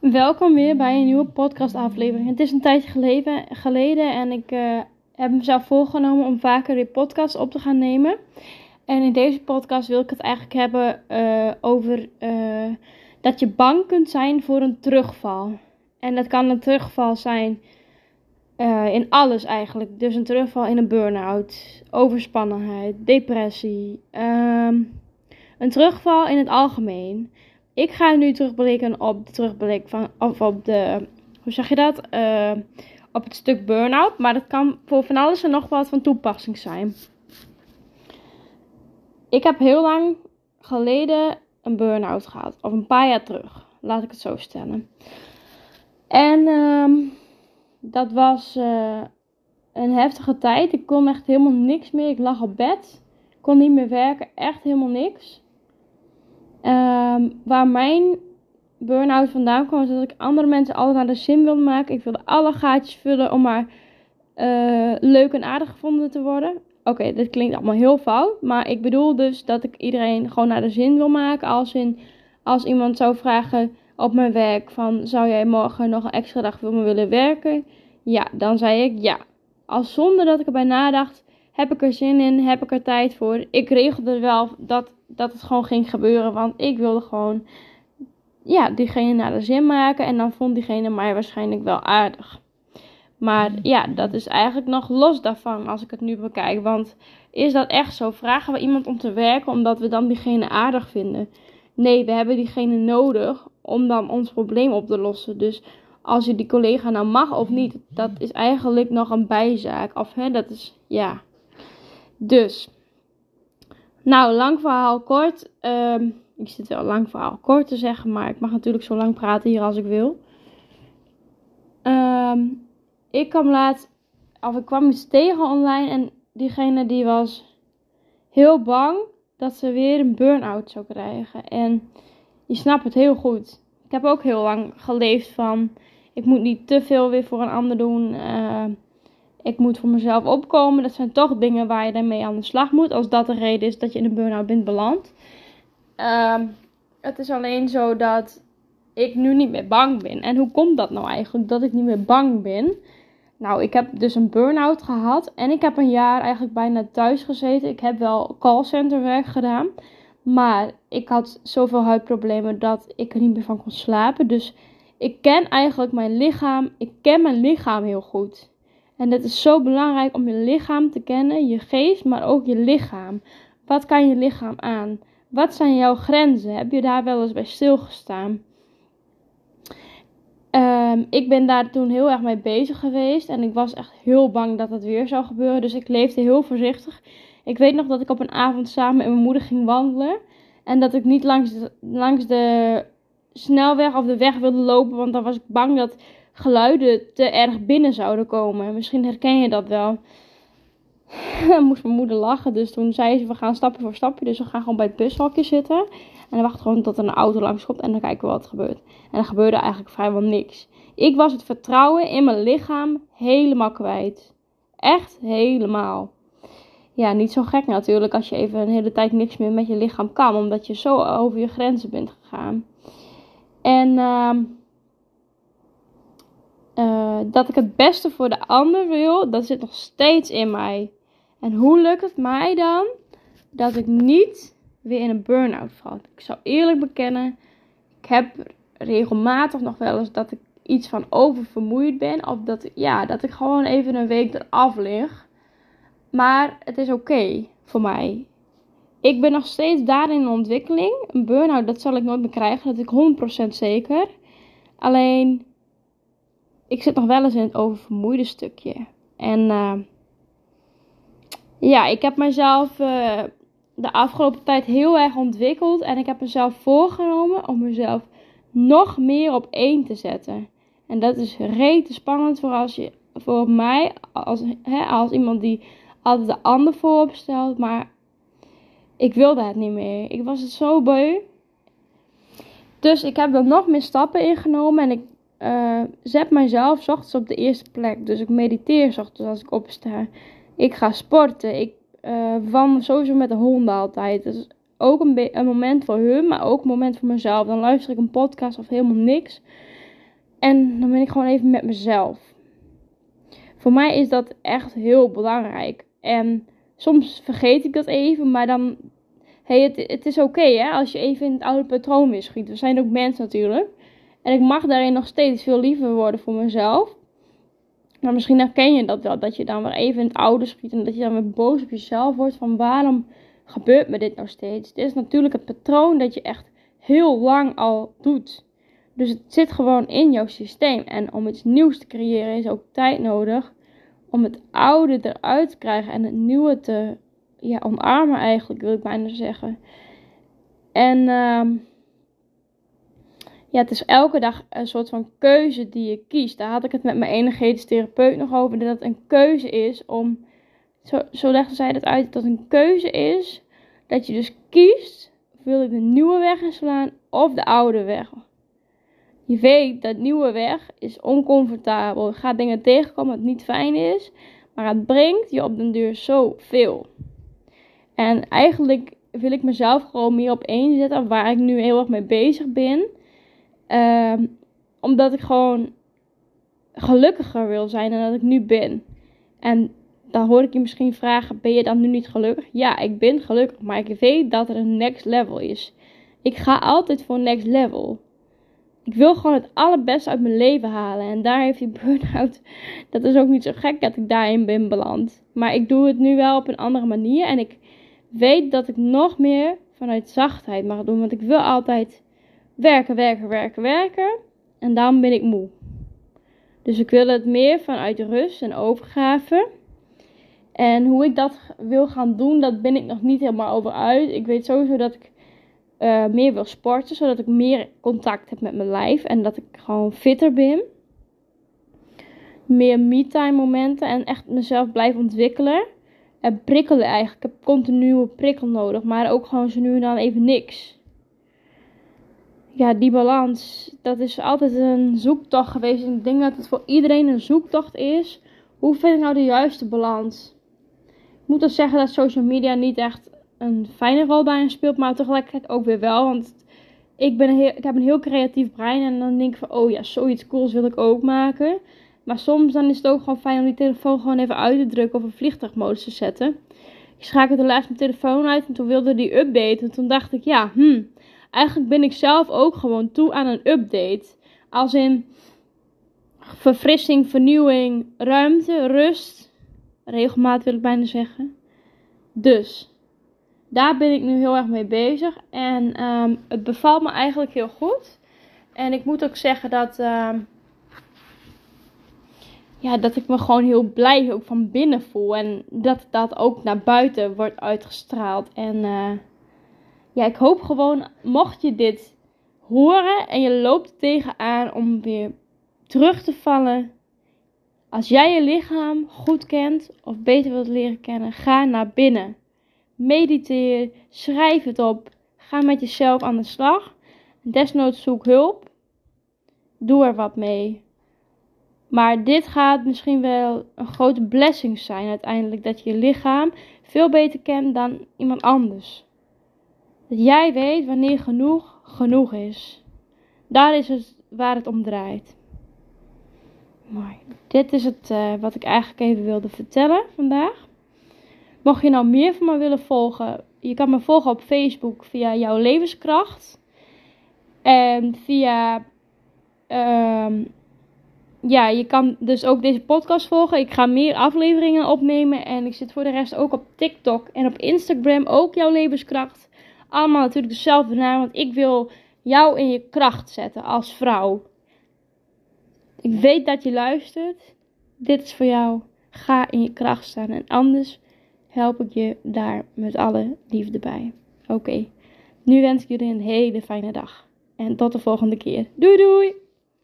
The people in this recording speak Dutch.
Welkom weer bij een nieuwe podcastaflevering. Het is een tijdje geleden, en ik uh, heb mezelf voorgenomen om vaker weer podcasts op te gaan nemen. En in deze podcast wil ik het eigenlijk hebben uh, over uh, dat je bang kunt zijn voor een terugval. En dat kan een terugval zijn in alles eigenlijk. Dus een terugval in een burn-out, overspannenheid, depressie, um, een terugval in het algemeen. Ik ga nu terugblikken op de terugblik van, of op de, hoe zeg je dat? Uh, op het stuk burn-out. Maar dat kan voor van alles en nog wat van toepassing zijn. Ik heb heel lang geleden een burn-out gehad. Of een paar jaar terug. Laat ik het zo stellen. En um, dat was uh, een heftige tijd. Ik kon echt helemaal niks meer. Ik lag op bed. Kon niet meer werken. Echt helemaal niks. Um, waar mijn burn-out vandaan kwam, was dat ik andere mensen altijd naar de zin wilde maken. Ik wilde alle gaatjes vullen om maar uh, leuk en aardig gevonden te worden. Oké, okay, dit klinkt allemaal heel fout. Maar ik bedoel dus dat ik iedereen gewoon naar de zin wil maken. Als, in, als iemand zou vragen op mijn werk van... Zou jij morgen nog een extra dag voor me willen werken? Ja, dan zei ik ja. Als zonder dat ik erbij nadacht... Heb ik er zin in? Heb ik er tijd voor? Ik regelde wel dat dat het gewoon ging gebeuren. Want ik wilde gewoon, ja, diegene naar de zin maken. En dan vond diegene mij waarschijnlijk wel aardig. Maar ja, dat is eigenlijk nog los daarvan als ik het nu bekijk. Want is dat echt zo? Vragen we iemand om te werken omdat we dan diegene aardig vinden? Nee, we hebben diegene nodig om dan ons probleem op te lossen. Dus als je die collega nou mag of niet, dat is eigenlijk nog een bijzaak. Of hè, dat is ja. Dus nou, lang verhaal kort. Um, ik zit wel lang verhaal kort te zeggen, maar ik mag natuurlijk zo lang praten hier als ik wil. Um, ik kwam laat, of ik kwam iets tegen online en diegene die was heel bang dat ze weer een burn-out zou krijgen. En je snapt het heel goed. Ik heb ook heel lang geleefd van, ik moet niet te veel weer voor een ander doen. Uh, ik moet voor mezelf opkomen. Dat zijn toch dingen waar je daarmee aan de slag moet. Als dat de reden is dat je in een burn-out bent beland. Um, het is alleen zo dat ik nu niet meer bang ben. En hoe komt dat nou eigenlijk dat ik niet meer bang ben? Nou, ik heb dus een burn-out gehad. En ik heb een jaar eigenlijk bijna thuis gezeten. Ik heb wel callcenter werk gedaan. Maar ik had zoveel huidproblemen dat ik er niet meer van kon slapen. Dus ik ken eigenlijk mijn lichaam. Ik ken mijn lichaam heel goed. En het is zo belangrijk om je lichaam te kennen, je geest, maar ook je lichaam. Wat kan je lichaam aan? Wat zijn jouw grenzen? Heb je daar wel eens bij stilgestaan? Um, ik ben daar toen heel erg mee bezig geweest en ik was echt heel bang dat het weer zou gebeuren. Dus ik leefde heel voorzichtig. Ik weet nog dat ik op een avond samen met mijn moeder ging wandelen. En dat ik niet langs langs de snelweg of de weg wilde lopen, want dan was ik bang dat geluiden te erg binnen zouden komen. Misschien herken je dat wel. Moest mijn moeder lachen, dus toen zei ze: We gaan stapje voor stapje. Dus we gaan gewoon bij het bushokje zitten. En dan wachten gewoon tot er een auto langs komt en dan kijken we wat er gebeurt. En er gebeurde eigenlijk vrijwel niks. Ik was het vertrouwen in mijn lichaam helemaal kwijt. Echt helemaal. Ja, niet zo gek natuurlijk als je even een hele tijd niks meer met je lichaam kan, omdat je zo over je grenzen bent gegaan. En. Uh, uh, dat ik het beste voor de ander wil, dat zit nog steeds in mij. En hoe lukt het mij dan dat ik niet weer in een burn-out val? Ik zou eerlijk bekennen, ik heb regelmatig nog wel eens dat ik iets van oververmoeid ben. Of dat, ja, dat ik gewoon even een week eraf lig. Maar het is oké voor mij. Ik ben nog steeds daarin in ontwikkeling. Een burn-out, dat zal ik nooit meer krijgen. Dat ik 100% zeker. Alleen, ik zit nog wel eens in het oververmoeide stukje. En uh, ja, ik heb mezelf uh, de afgelopen tijd heel erg ontwikkeld. En ik heb mezelf voorgenomen om mezelf nog meer op één te zetten. En dat is rete spannend voor, als je, voor mij, als, hè, als iemand die altijd de ander voorop stelt. Maar ik wilde het niet meer. Ik was het zo beu. Dus ik heb er nog meer stappen ingenomen. En ik uh, zet mijzelf ochtends op de eerste plek. Dus ik mediteer ochtends als ik opsta. Ik ga sporten. Ik uh, wandel sowieso met de honden altijd. Dus ook een, moment voor hun, maar ook een moment voor mezelf. Dan luister ik een podcast of helemaal niks. En dan ben ik gewoon even met mezelf. Voor mij is dat echt heel belangrijk. En soms vergeet ik dat even, maar dan. Hey, het, het is oké hè, als je even in het oude patroon weer. We zijn ook mensen natuurlijk. En ik mag daarin nog steeds veel liever worden voor mezelf. Maar misschien herken je dat wel, dat je dan weer even in het oude schiet en dat je dan weer boos op jezelf wordt van waarom gebeurt me dit nou steeds? Dit is natuurlijk het patroon dat je echt heel lang al doet. Dus het zit gewoon in jouw systeem. En om iets nieuws te creëren is ook tijd nodig om het oude eruit te krijgen en het nieuwe te ja, omarmen eigenlijk, wil ik bijna zeggen. En uh, ja, het is elke dag een soort van keuze die je kiest. Daar had ik het met mijn energetisch therapeut nog over. Dat het een keuze is om, zo, zo legde zij dat uit, dat een keuze is dat je dus kiest, wil ik de nieuwe weg inslaan of de oude weg. Je weet dat nieuwe weg is oncomfortabel. Je gaat dingen tegenkomen wat niet fijn is. Maar het brengt je op den duur zoveel. En eigenlijk wil ik mezelf gewoon meer op één zetten waar ik nu heel erg mee bezig ben. Ehm, omdat ik gewoon gelukkiger wil zijn dan dat ik nu ben. En dan hoor ik je misschien vragen: ben je dan nu niet gelukkig? Ja, ik ben gelukkig, maar ik weet dat er een next level is. Ik ga altijd voor next level. Ik wil gewoon het allerbeste uit mijn leven halen. En daar heeft die burn-out. Dat is ook niet zo gek dat ik daarin ben beland. Maar ik doe het nu wel op een andere manier. En ik weet dat ik nog meer vanuit zachtheid mag doen. Want ik wil altijd werken, werken, werken, werken. En dan ben ik moe. Dus ik wil het meer vanuit rust en overgave. En hoe ik dat wil gaan doen, dat ben ik nog niet helemaal over uit. Ik weet sowieso dat ik uh, meer wil sporten, zodat ik meer contact heb met mijn lijf en dat ik gewoon fitter ben. Meer me-time momenten en echt mezelf blijf ontwikkelen. En prikkelen eigenlijk. Ik heb continue prikkel nodig, maar ook gewoon zo nu en dan even niks ja, die balans, dat is altijd een zoektocht geweest. En ik denk dat het voor iedereen een zoektocht is. Hoe vind ik nou de juiste balans? Ik moet dus zeggen dat social media niet echt een fijne rol bij speelt, maar tegelijkertijd ook weer wel. Want ik, ben ik heb een heel creatief brein en dan denk ik van, oh ja, zoiets cools wil ik ook maken. Maar soms dan is het ook gewoon fijn om die telefoon gewoon even uit te drukken of een vliegtuigmodus te zetten. Ik schakelde laatst mijn telefoon uit en toen wilde die updaten. En toen dacht ik, ja, hmm, eigenlijk ben ik zelf ook gewoon toe aan een update. Als in verfrissing, vernieuwing, ruimte, rust. Regelmaat wil ik bijna zeggen. Dus daar ben ik nu heel erg mee bezig. En ehm, het bevalt me eigenlijk heel goed. En ik moet ook zeggen dat, ehm, ja, dat ik me gewoon heel blij ook van binnen voel. En dat dat ook naar buiten wordt uitgestraald. En uh, ja, ik hoop gewoon, mocht je dit horen en je loopt tegenaan om weer terug te vallen. Als jij je lichaam goed kent of beter wilt leren kennen, ga naar binnen. Mediteer, schrijf het op, ga met jezelf aan de slag. Desnoods zoek hulp. Doe er wat mee. Maar dit gaat misschien wel een grote blessing zijn uiteindelijk. Dat je je lichaam veel beter kent dan iemand anders. Dat jij weet wanneer genoeg genoeg is. Daar is het waar het om draait. Mooi. Dit is het uh, wat ik eigenlijk even wilde vertellen vandaag. Mocht je nou meer van me willen volgen, je kan me volgen op Facebook via jouw levenskracht. En via. Um, ja, je kan dus ook deze podcast volgen. Ik ga meer afleveringen opnemen. En ik zit voor de rest ook op TikTok en op Instagram ook jouw levenskracht. Allemaal natuurlijk dezelfde naam, want ik wil jou in je kracht zetten als vrouw. Ik weet dat je luistert. Dit is voor jou. Ga in je kracht staan en anders help ik je daar met alle liefde bij. Oké, nu wens ik jullie een hele fijne dag. En tot de volgende keer. Doei doei!